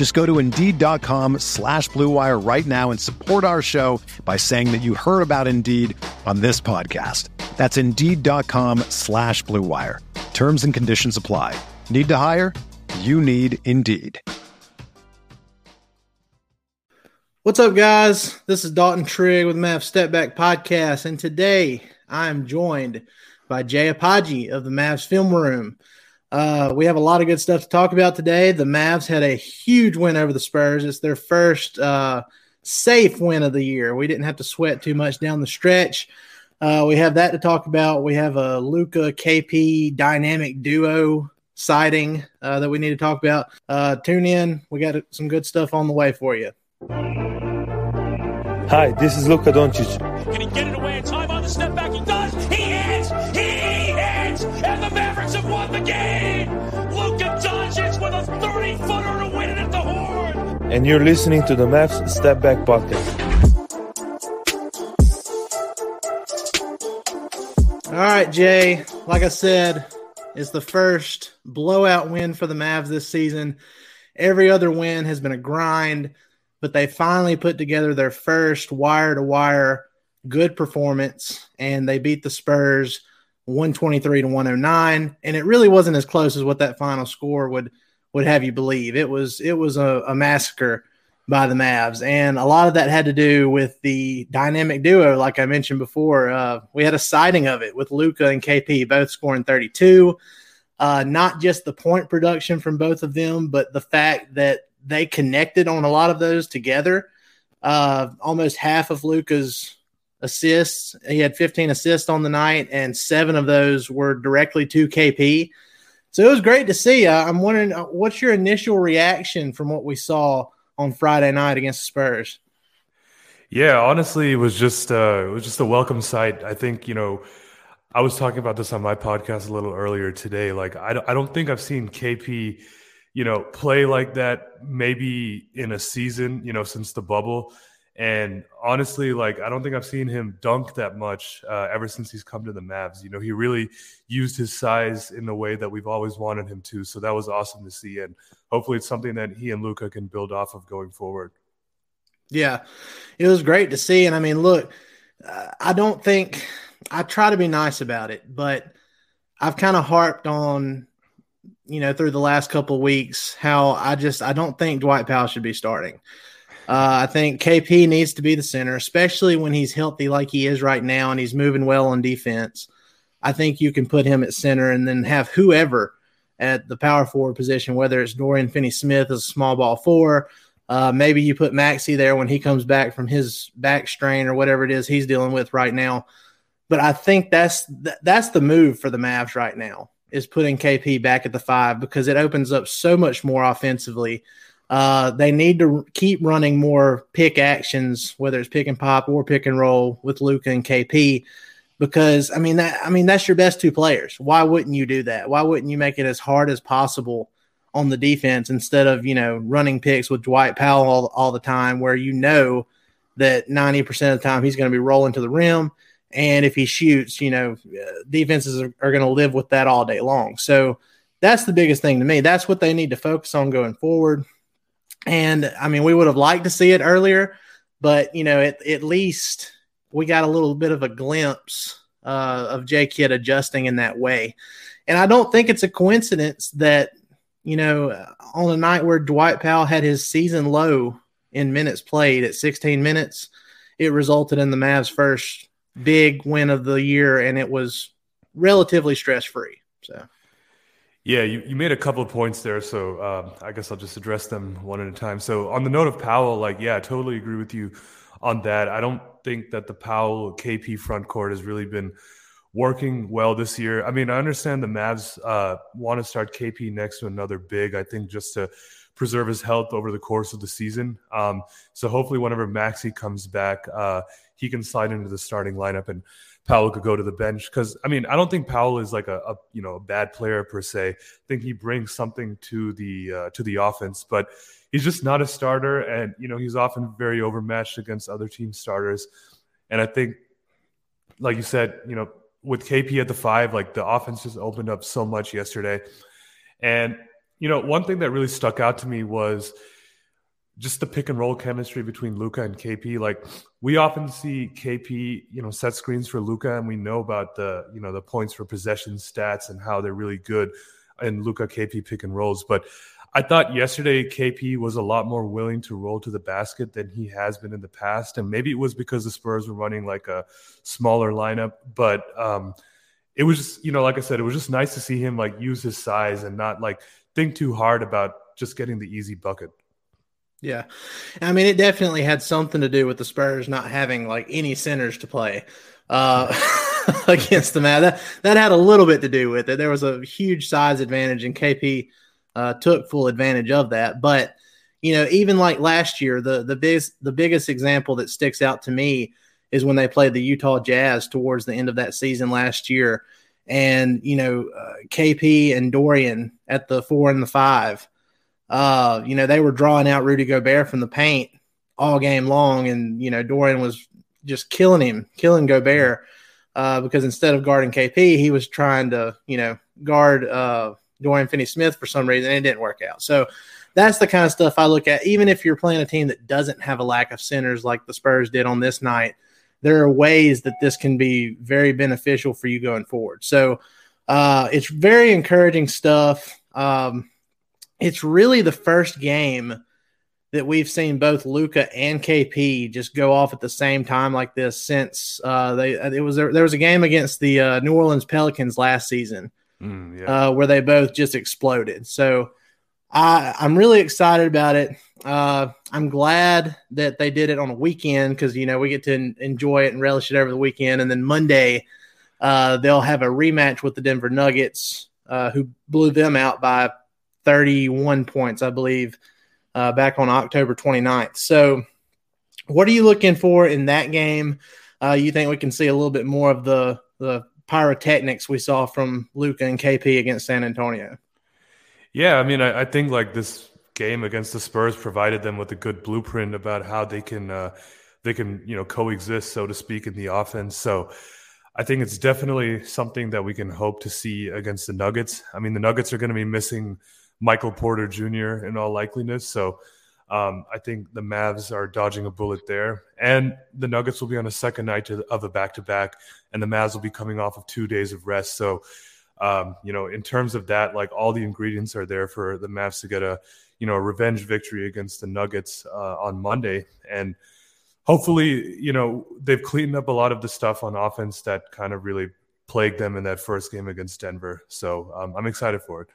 Just go to Indeed.com slash BlueWire right now and support our show by saying that you heard about Indeed on this podcast. That's Indeed.com slash BlueWire. Terms and conditions apply. Need to hire? You need Indeed. What's up, guys? This is Dalton Trigg with Mavs Step Back Podcast, and today I am joined by Jay Apagi of the Mavs Film Room. Uh, we have a lot of good stuff to talk about today. The Mavs had a huge win over the Spurs. It's their first uh, safe win of the year. We didn't have to sweat too much down the stretch. Uh, we have that to talk about. We have a Luka KP dynamic duo sighting uh, that we need to talk about. Uh, tune in. We got some good stuff on the way for you. Hi, this is Luka Doncic. Can he get it away in time on the step back? He does. He hits. He hits. Won the game. Luka Doncic with a 30 footer to win it at the horn. And you're listening to the Mavs Step Back Podcast. All right, Jay. Like I said, it's the first blowout win for the Mavs this season. Every other win has been a grind but they finally put together their first wire to wire good performance and they beat the Spurs 123 to 109 and it really wasn't as close as what that final score would would have you believe it was it was a, a massacre by the Mavs and a lot of that had to do with the dynamic duo like I mentioned before uh, we had a sighting of it with luka and KP both scoring 32 uh, not just the point production from both of them but the fact that they connected on a lot of those together. Uh, almost half of Luka's assists, he had 15 assists on the night, and seven of those were directly to KP. So it was great to see. Uh, I'm wondering, uh, what's your initial reaction from what we saw on Friday night against the Spurs? Yeah, honestly, it was just uh, it was just a welcome sight. I think you know, I was talking about this on my podcast a little earlier today. Like, I, I don't think I've seen KP you know, play like that maybe in a season, you know, since the bubble. And honestly, like I don't think I've seen him dunk that much uh, ever since he's come to the Mavs. You know, he really used his size in the way that we've always wanted him to. So that was awesome to see, and hopefully, it's something that he and Luka can build off of going forward. Yeah, it was great to see, and I mean, look, uh, I don't think I try to be nice about it, but I've kind of harped on you know, through the last couple weeks, how I just I don't think Dwight Powell should be starting. Uh, I think KP needs to be the center, especially when he's healthy like he is right now and he's moving well on defense. I think you can put him at center and then have whoever at the power forward position, whether it's Dorian Finney Smith as a small ball four. Uh, maybe you put Maxi there when he comes back from his back strain or whatever it is he's dealing with right now. But I think that's that's the move for the Mavs right now is putting KP back at the five because it opens up so much more offensively. Uh, they need to keep running more pick actions, whether it's pick and pop or pick and roll with Luka and KP, because I mean that I mean that's your best two players. Why wouldn't you do that? Why wouldn't you make it as hard as possible on the defense instead of you know running picks with Dwight Powell all, all the time, where you know that ninety percent of the time he's going to be rolling to the rim and if he shoots, you know, defenses are, are going to live with that all day long. So that's the biggest thing to me. That's what they need to focus on going forward. And I mean, we would have liked to see it earlier, but you know, at, at least we got a little bit of a glimpse uh, of J Kidd adjusting in that way. And I don't think it's a coincidence that, you know, on a night where Dwight Powell had his season low in minutes played at 16 minutes, it resulted in the Mavs' first big win of the year, and it was relatively stress free. So. Yeah, you, you made a couple of points there, so uh, I guess I'll just address them one at a time. So on the note of Powell, like, yeah, I totally agree with you on that. I don't think that the Powell KP front court has really been working well this year. I mean, I understand the Mavs uh, want to start KP next to another big. I think just to preserve his health over the course of the season. Um, so hopefully, whenever Maxi comes back, uh, he can slide into the starting lineup and Powell could go to the bench because I mean I don't think Powell is like a, a, you know a bad player per se. I think he brings something to the uh, to the offense, but he's just not a starter, and you know he's often very overmatched against other team starters. And I think, like you said, you know with KP at the five, like the offense just opened up so much yesterday. And you know one thing that really stuck out to me was just the pick and roll chemistry between Luka and KP. Like we often see KP, you know, set screens for Luka, and we know about the, you know, the points for possession stats and how they're really good in Luka KP pick and rolls. But I thought yesterday KP was a lot more willing to roll to the basket than he has been in the past, and maybe it was because the Spurs were running like a smaller lineup, but um, it was just, you know, like I said, it was just nice to see him like use his size and not like think too hard about just getting the easy bucket. Yeah. I mean, it definitely had something to do with the Spurs not having like any centers to play uh, against the Mavs. That, that had a little bit to do with it. There was a huge size advantage, and KP uh, took full advantage of that. But, you know, even like last year, the, the, biggest, the biggest example that sticks out to me is when they played the Utah Jazz towards the end of that season last year. And, you know, uh, KP and Dorian at the four and the five uh, you know, they were drawing out Rudy Gobert from the paint all game long, and you know, Dorian was just killing him, killing Gobert, uh, because instead of guarding KP, he was trying to, you know, guard uh, Dorian Finney-Smith for some reason, and it didn't work out. So that's the kind of stuff I look at. Even if you're playing a team that doesn't have a lack of centers like the Spurs did on this night, there are ways that this can be very beneficial for you going forward. So uh, it's very encouraging stuff. Um, it's really the first game that we've seen both Luka and KP just go off at the same time like this since uh, they it was there, there was a game against the uh, New Orleans Pelicans last season mm, yeah. uh, where they both just exploded. So I I'm really excited about it. Uh, I'm glad that they did it on a weekend because you know we get to enjoy it and relish it over the weekend, and then Monday uh, they'll have a rematch with the Denver Nuggets, uh, who blew them out by 31 points, I believe, uh, back on October 29th. So, what are you looking for in that game? Uh, you think we can see a little bit more of the the pyrotechnics we saw from Luka and KP against San Antonio? Yeah, I mean, I, I, think like this game against the Spurs provided them with a good blueprint about how they can uh, they can you know coexist, so to speak, in the offense. So. I think it's definitely something that we can hope to see against the Nuggets. I mean, the Nuggets are going to be missing Michael Porter Jr. in all likeliness. So um, I think the Mavs are dodging a bullet there. And the Nuggets will be on a second night of a back to back, and the Mavs will be coming off of two days of rest. So, um, you know, in terms of that, like all the ingredients are there for the Mavs to get a, you know, a revenge victory against the Nuggets uh, on Monday. And hopefully, you know, they've cleaned up a lot of the stuff on offense that kind of really plagued them in that first game against Denver. So um, I'm excited for it.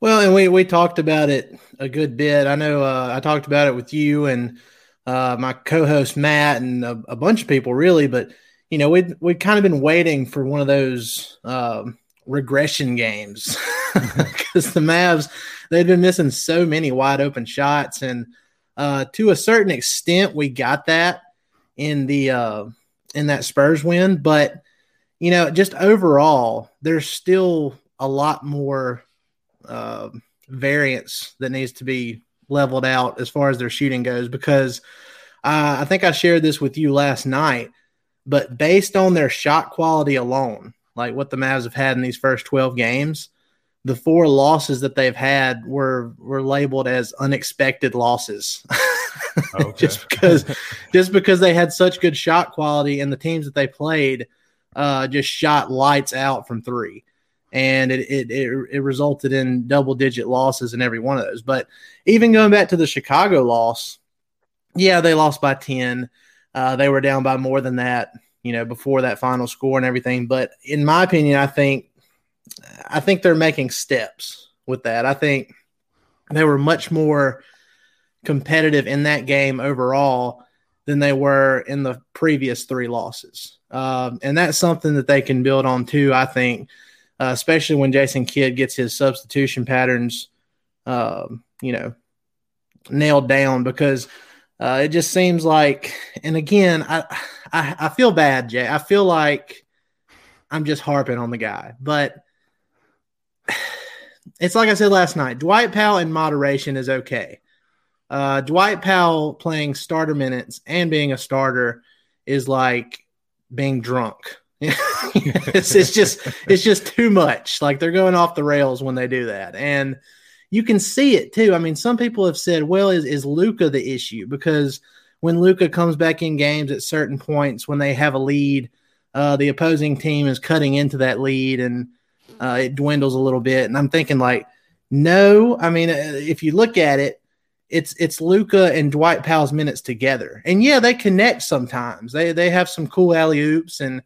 Well, and we we talked about it a good bit. I know uh, I talked about it with you and uh, my co-host Matt and a, a, bunch of people, really. But you know, we'd we'd kind of been waiting for one of those um, regression games because the Mavs they've been missing so many wide open shots, and uh, to a certain extent, we got that in the uh, in that Spurs win. But you know, just overall, there's still a lot more uh, variance that needs to be leveled out as far as their shooting goes because uh, I think I shared this with you last night, but based on their shot quality alone, like what the Mavs have had in these first 12 games, the four losses that they've had were were labeled as unexpected losses. Just because just because they had such good shot quality and the teams that they played uh, just shot lights out from three and it, it, it, it resulted in double digit losses in every one of those. But even going back to the Chicago loss, yeah, they lost by 10. Uh, they were down by more than that, you know, before that final score and everything. But in my opinion, I think I think they're making steps with that. I think they were much more competitive in that game overall than they were in the previous three losses. Um, and that's something that they can build on too, I think, uh, especially when Jason Kidd gets his substitution patterns, um, you know, nailed down because uh, it just seems like, and again, I, I, I feel bad, Jay. I feel like I'm just harping on the guy, but it's like I said last night. Dwight Powell in moderation is okay. Uh, Dwight Powell playing starter minutes and being a starter is like being drunk. it's, it's just it's just too much. Like they're going off the rails when they do that, and you can see it too. I mean, some people have said, "Well, is is Luka the issue?" Because when Luka comes back in games at certain points when they have a lead, uh, the opposing team is cutting into that lead and uh, it dwindles a little bit. And I'm thinking like, no, I mean, uh, if you look at it, it's it's Luka and Dwight Powell's minutes together, and yeah, they connect sometimes. They they have some cool alley oops, and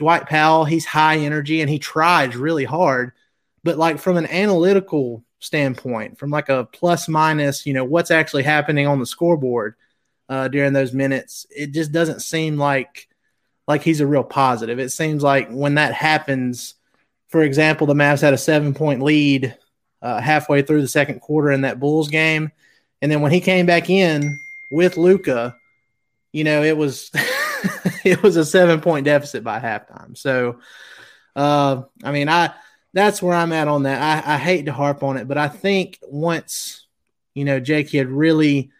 Dwight Powell he's high energy and he tries really hard, but like from an analytical standpoint, from like a plus minus, you know, what's actually happening on the scoreboard uh, during those minutes, it just doesn't seem like like he's a real positive. It seems like when that happens, for example, the Mavs had a seven point lead uh, halfway through the second quarter in that Bulls game, and then when he came back in with Luka, you know, it was it was a seven point deficit by halftime. So, uh, I mean, I that's where I'm at on that. I, I hate to harp on it, but I think once you know J Kidd really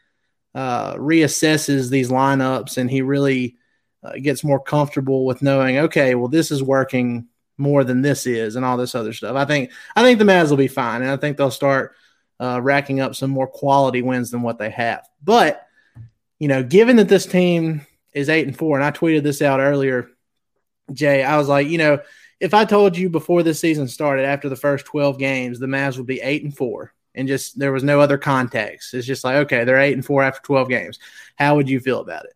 uh, reassesses these lineups and he really uh, gets more comfortable with knowing, okay, well, this is working more than this is, and all this other stuff. I think I think the Mavs will be fine, and I think they'll start uh, racking up some more quality wins than what they have. But you know, given that this team is eight and four, and I tweeted this out earlier, Jay, I was like, you know, if I told you before this season started, after the first twelve games, the Mavs would be eight and four, and just there was no other context. It's just like, okay, they're eight and four after twelve games. How would you feel about it?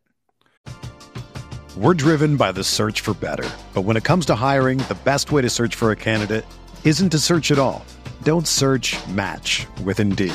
We're driven by the search for better. But when it comes to hiring, the best way to search for a candidate isn't to search at all. Don't search match with Indeed.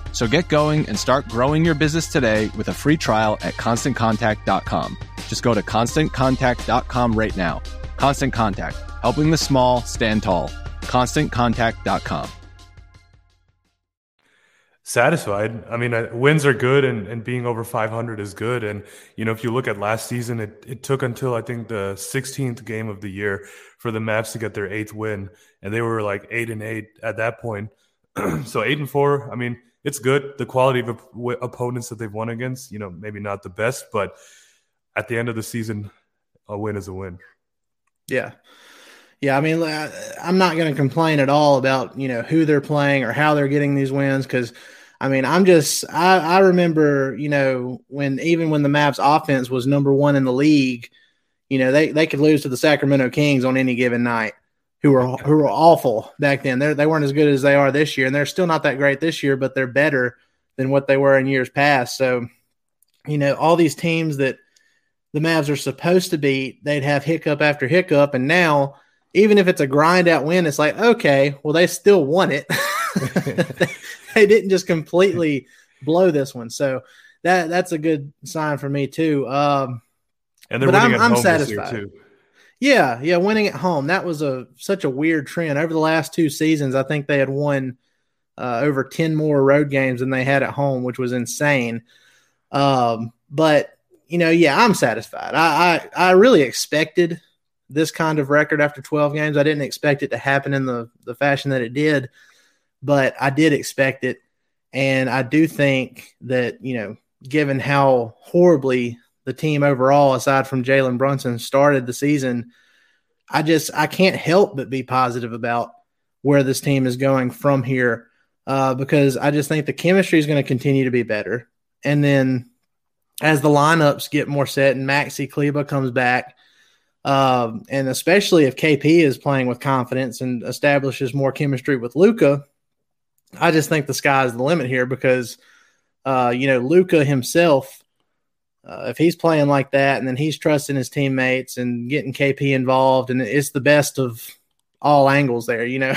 So get going and start growing your business today with a free trial at constantcontact.com. Just go to constantcontact.com right now. Constant Contact, helping the small stand tall. ConstantContact.com. Satisfied. I mean, uh, wins are good, and, and being over 500 is good. And you know, if you look at last season, it, it took until I think the 16th game of the year for the Mavs to get their eighth win, and they were like eight and eight at that point. so eight and four. I mean, it's good. The quality of op- opponents that they've won against, you know, maybe not the best, but at the end of the season, a win is a win. Yeah. Yeah, I mean, uh, I'm not going to complain at all about you know who they're playing or how they're getting these wins because, I mean, I'm just I, I remember you know when even when the Mavs offense was number one in the league, you know, they, they could lose to the Sacramento Kings on any given night, who were who were awful back then. They they weren't as good as they are this year, and they're still not that great this year, but they're better than what they were in years past. So, you know, all these teams that the Mavs are supposed to beat, they'd have hiccup after hiccup, and now even if it's a grind out win, it's like okay, well they still won it. they didn't just completely blow this one, so that that's a good sign for me too. Um, and they're winning I'm, I'm home satisfied. this year too. Yeah, yeah, winning at home. That was a such a weird trend over the last two seasons. I think they had won uh, over ten more road games than they had at home, which was insane. Um, but you know, yeah, I'm satisfied. I, I I really expected this kind of record after 12 games. I didn't expect it to happen in the the fashion that it did, but I did expect it, and I do think that you know, given how horribly the team overall, aside from Jalen Brunson, started the season, I just I can't help but be positive about where this team is going from here uh, because I just think the chemistry is going to continue to be better, and then as the lineups get more set and Maxi Kleber comes back, um, and especially if KP is playing with confidence and establishes more chemistry with Luka, I just think the sky's the limit here because, uh, you know, Luka himself uh, if he's playing like that and then he's trusting his teammates and getting KP involved, and it's the best of all angles there, you know.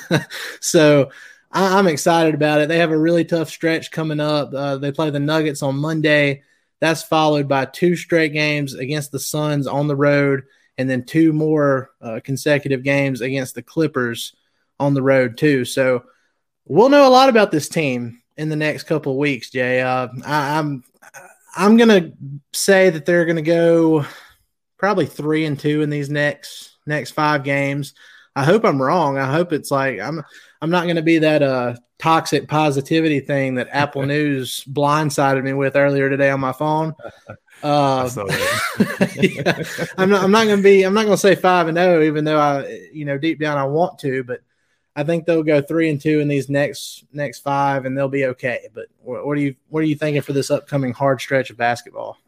so I, am excited about it. They have a really tough stretch coming up. Uh, they play the Nuggets on Monday. That's followed by two straight games against the Suns on the road, and then two more uh, consecutive games against the Clippers on the road too. So we'll know a lot about this team in the next couple weeks, Jay. Uh, I, I'm I'm gonna say that they're gonna go probably three and two in these next next five games. I hope I'm wrong. I hope it's like I'm I'm not gonna be that uh toxic positivity thing that Apple News blindsided me with earlier today on my phone. Uh, yeah, I'm not. I'm not going to be. I'm not to say five and zero, oh, even though I, you know, deep down I want to. But I think they'll go three and two in these next next five, and they'll be okay. But what, what are you what are you thinking for this upcoming hard stretch of basketball?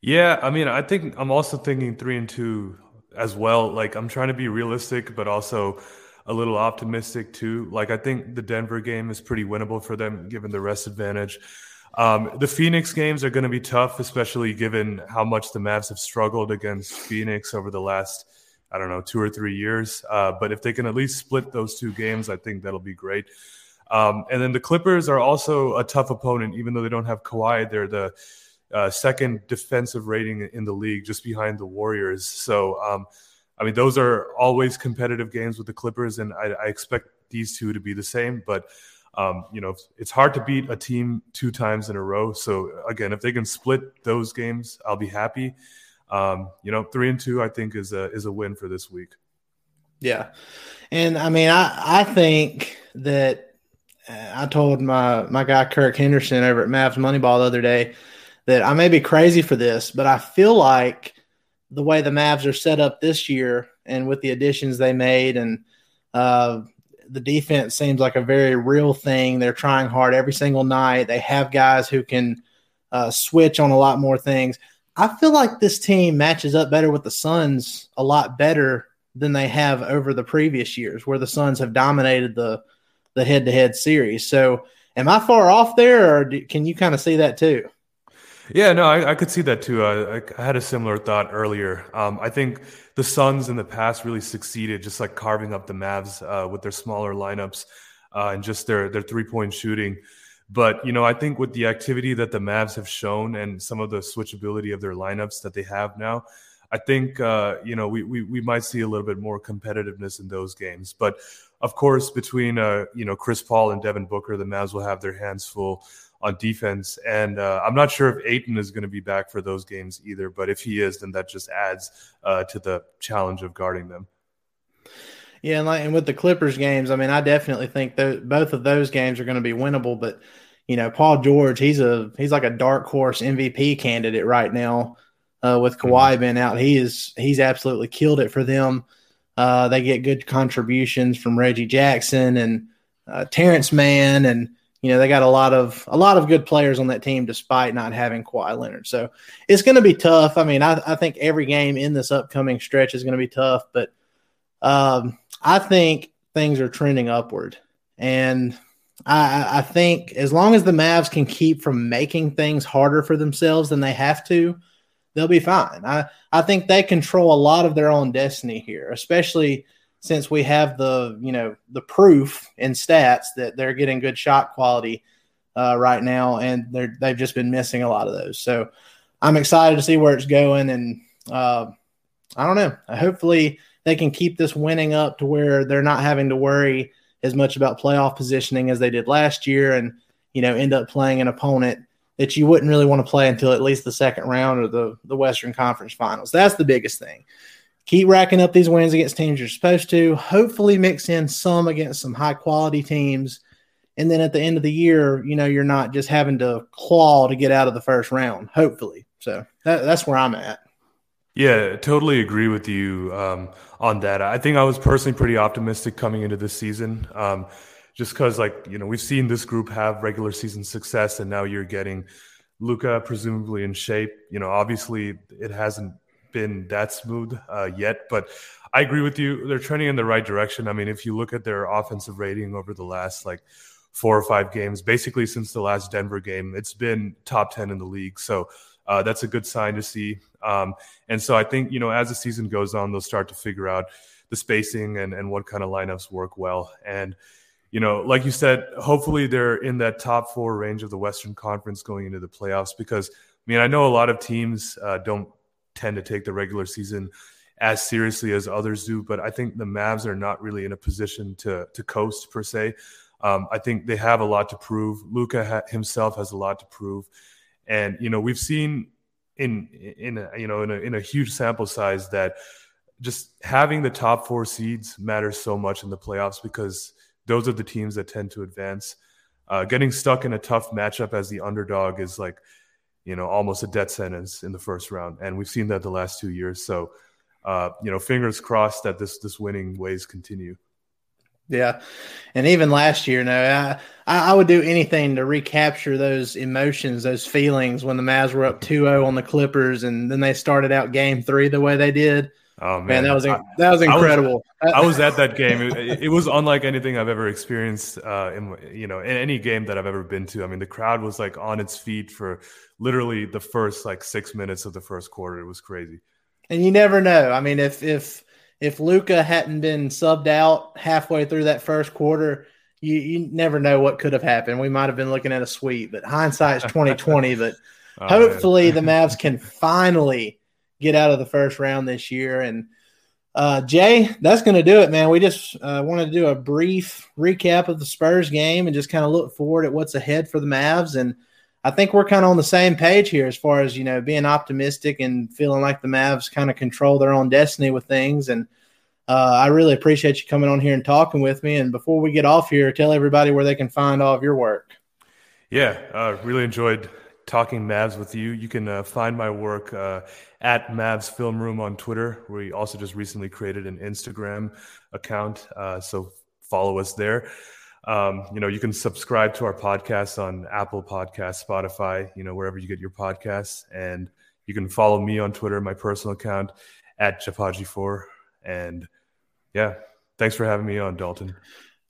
Yeah, I mean, I think I'm also thinking three and two as well. Like I'm trying to be realistic, but also a little optimistic too. Like I think the Denver game is pretty winnable for them given the rest advantage. Um, the Phoenix games are going to be tough, especially given how much the Mavs have struggled against Phoenix over the last I don't know, two or three years. Uh, but if they can at least split those two games, I think that'll be great. Um, and then the Clippers are also a tough opponent, even though they don't have Kawhi. They're the uh, second defensive rating in the league, just behind the Warriors. So, um, I mean, those are always competitive games with the Clippers, and I, I expect these two to be the same. But um, you know, it's hard to beat a team two times in a row. So again, if they can split those games, I'll be happy um, you know, three and two, I think is a is a win for this week. Yeah, and I mean, I I think that uh, I told my my guy Kirk Henderson over at Mavs Moneyball the other day that I may be crazy for this, but I feel like the way the Mavs are set up this year and with the additions they made and uh, the defense seems like a very real thing. They're trying hard every single night. They have guys who can uh, switch on a lot more things. I feel like this team matches up better with the Suns a lot better than they have over the previous years, where the Suns have dominated the the head to head series. So, am I far off there, or do, can you kind of see that too? Yeah, no, I, I could see that too. I, I, had a similar thought earlier. Um, I think the Suns in the past really succeeded, just like carving up the Mavs uh, with their smaller lineups uh, and just their their three point shooting. But you know, I think with the activity that the Mavs have shown and some of the switchability of their lineups that they have now, I think uh, you know we, we we might see a little bit more competitiveness in those games. But of course, between uh, you know Chris Paul and Devin Booker, the Mavs will have their hands full on defense. And uh, I'm not sure if Ayton is going to be back for those games either. But if he is, then that just adds uh, to the challenge of guarding them. Yeah, and, like, and with the Clippers games, I mean, I definitely think that both of those games are going to be winnable. But you know, Paul George, he's a he's like a dark horse MVP candidate right now. Uh, with Kawhi mm-hmm. being out, he is he's absolutely killed it for them. Uh, they get good contributions from Reggie Jackson and uh, Terance Mann, and you know they got a lot of a lot of good players on that team despite not having Kawhi Leonard. So it's going to be tough. I mean, I, I think every game in this upcoming stretch is going to be tough, but um, I think things are trending upward, and I, I think as long as the Mavs can keep from making things harder for themselves than they have to, they'll be fine. I I think they control a lot of their own destiny here, especially since we have the you know the proof in stats that they're getting good shot quality uh, right now, and they're they've just been missing a lot of those. So I'm excited to see where it's going, and uh, I don't know. Hopefully they can keep this winning up to where they're not having to worry as much about playoff positioning as they did last year, and you know end up playing an opponent that you wouldn't really want to play until at least the second round of the the Western Conference Finals. That's the biggest thing keep racking up these wins against teams you're supposed to. Hopefully, mix in some against some high quality teams. And then at the end of the year, you know, you're not just having to claw to get out of the first round, hopefully. So that, that's where I'm at. Yeah, totally agree with you um, on that. I think I was personally pretty optimistic coming into this season, um, just because, like, you know, we've seen this group have regular season success, and now you're getting Luka presumably in shape. You know, obviously it hasn't been that smooth uh, yet, but I agree with you. They're trending in the right direction. I mean, if you look at their offensive rating over the last like four or five games, basically since the last Denver game, it's been top 10 in the league. So uh, that's a good sign to see. Um, and so I think, you know, as the season goes on, they'll start to figure out the spacing and, and what kind of lineups work well. And, you know, like you said, hopefully they're in that top four range of the Western Conference going into the playoffs because, I mean, I know a lot of teams uh, don't tend to take the regular season as seriously as others do. But I think the Mavs are not really in a position to to coast per se. Um, I think they have a lot to prove. Luka ha- himself has a lot to prove, and you know we've seen in in a, you know in a, in a huge sample size that just having the top four seeds matters so much in the playoffs because those are the teams that tend to advance. Uh, getting stuck in a tough matchup as the underdog is like you know, almost a death sentence in the first round, and we've seen that the last two years. So, uh, you know, fingers crossed that this this winning ways continue. Yeah, and even last year, no, I I would do anything to recapture those emotions, those feelings when the Mavs were up 2-0 on the Clippers, and then they started out Game Three the way they did. Oh man, man that was that was incredible. I was, I was at that game. It, it, was unlike anything I've ever experienced. Uh, in you know, in any game that I've ever been to. I mean, the crowd was like on its feet for literally the first like six minutes of the first quarter. It was crazy. And you never know. I mean, if if if Luka hadn't been subbed out halfway through that first quarter, you, you never know what could have happened. We might have been looking at a sweep, but hindsight's twenty twenty. But oh, hopefully, the Mavs can finally get out of the first round this year. And uh, Jay, that's going to do it, man. We just uh, wanted to do a brief recap of the Spurs game and just kind of look forward at what's ahead for the Mavs. And I think we're kind of on the same page here as far as you know being optimistic and feeling like the Mavs kind of control their own destiny with things. And uh, I really appreciate you coming on here and talking with me. And before we get off here, tell everybody where they can find all of your work. Yeah, uh, really enjoyed talking Mavs with you. You can uh, find my work uh, at Mavs Film Room on Twitter. We also just recently created an Instagram account, uh, so follow us there. Um, you know, you can subscribe to our podcast on Apple Podcasts, Spotify, you know, wherever you get your podcasts, and you can follow me on Twitter, my personal account at Japaji4. And yeah, thanks for having me on, Dalton.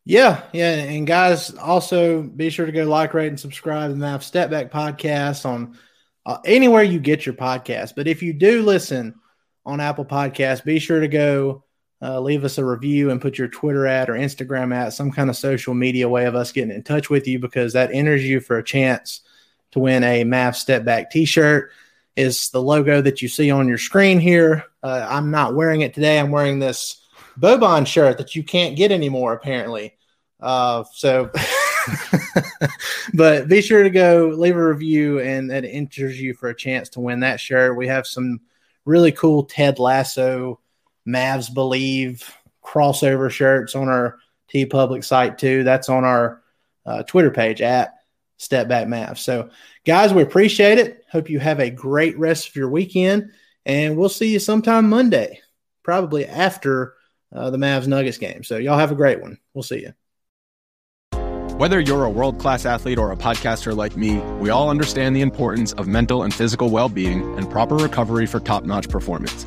Yeah, yeah, and guys, also be sure to go like, rate, and subscribe to the Step Back podcast on uh, anywhere you get your podcast. But if you do listen on Apple Podcasts, be sure to go uh, leave us a review and put your Twitter at or Instagram at some kind of social media way of us getting in touch with you because that enters you for a chance to win a Mav Step Back T-shirt. Is the logo that you see on your screen here? Uh, I'm not wearing it today. I'm wearing this Boban shirt that you can't get anymore, apparently. Uh, so, but be sure to go leave a review, and that enters you for a chance to win that shirt. We have some really cool Ted Lasso, Mavs Believe crossover shirts on our TeePublic site too. That's on our uh, Twitter page at Step Back Mavs. So, guys, we appreciate it. Hope you have a great rest of your weekend, and we'll see you sometime Monday, probably after uh, the Mavs Nuggets game. So y'all have a great one. We'll see you. Whether you're a world class athlete or a podcaster like me, we all understand the importance of mental and physical well being and proper recovery for top notch performance.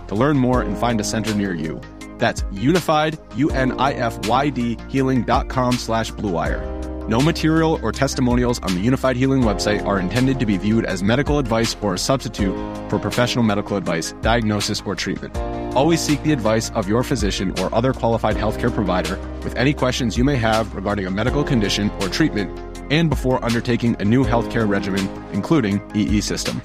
to learn more and find a center near you. That's unified, U-N-I-F-Y-D, healing.com slash bluewire. No material or testimonials on the Unifyd Healing website are intended to be viewed as medical advice or a substitute for professional medical advice, diagnosis, or treatment. Always seek the advice of your physician or other qualified healthcare provider with any questions you may have regarding a medical condition or treatment and before undertaking a new healthcare regimen, including EE system.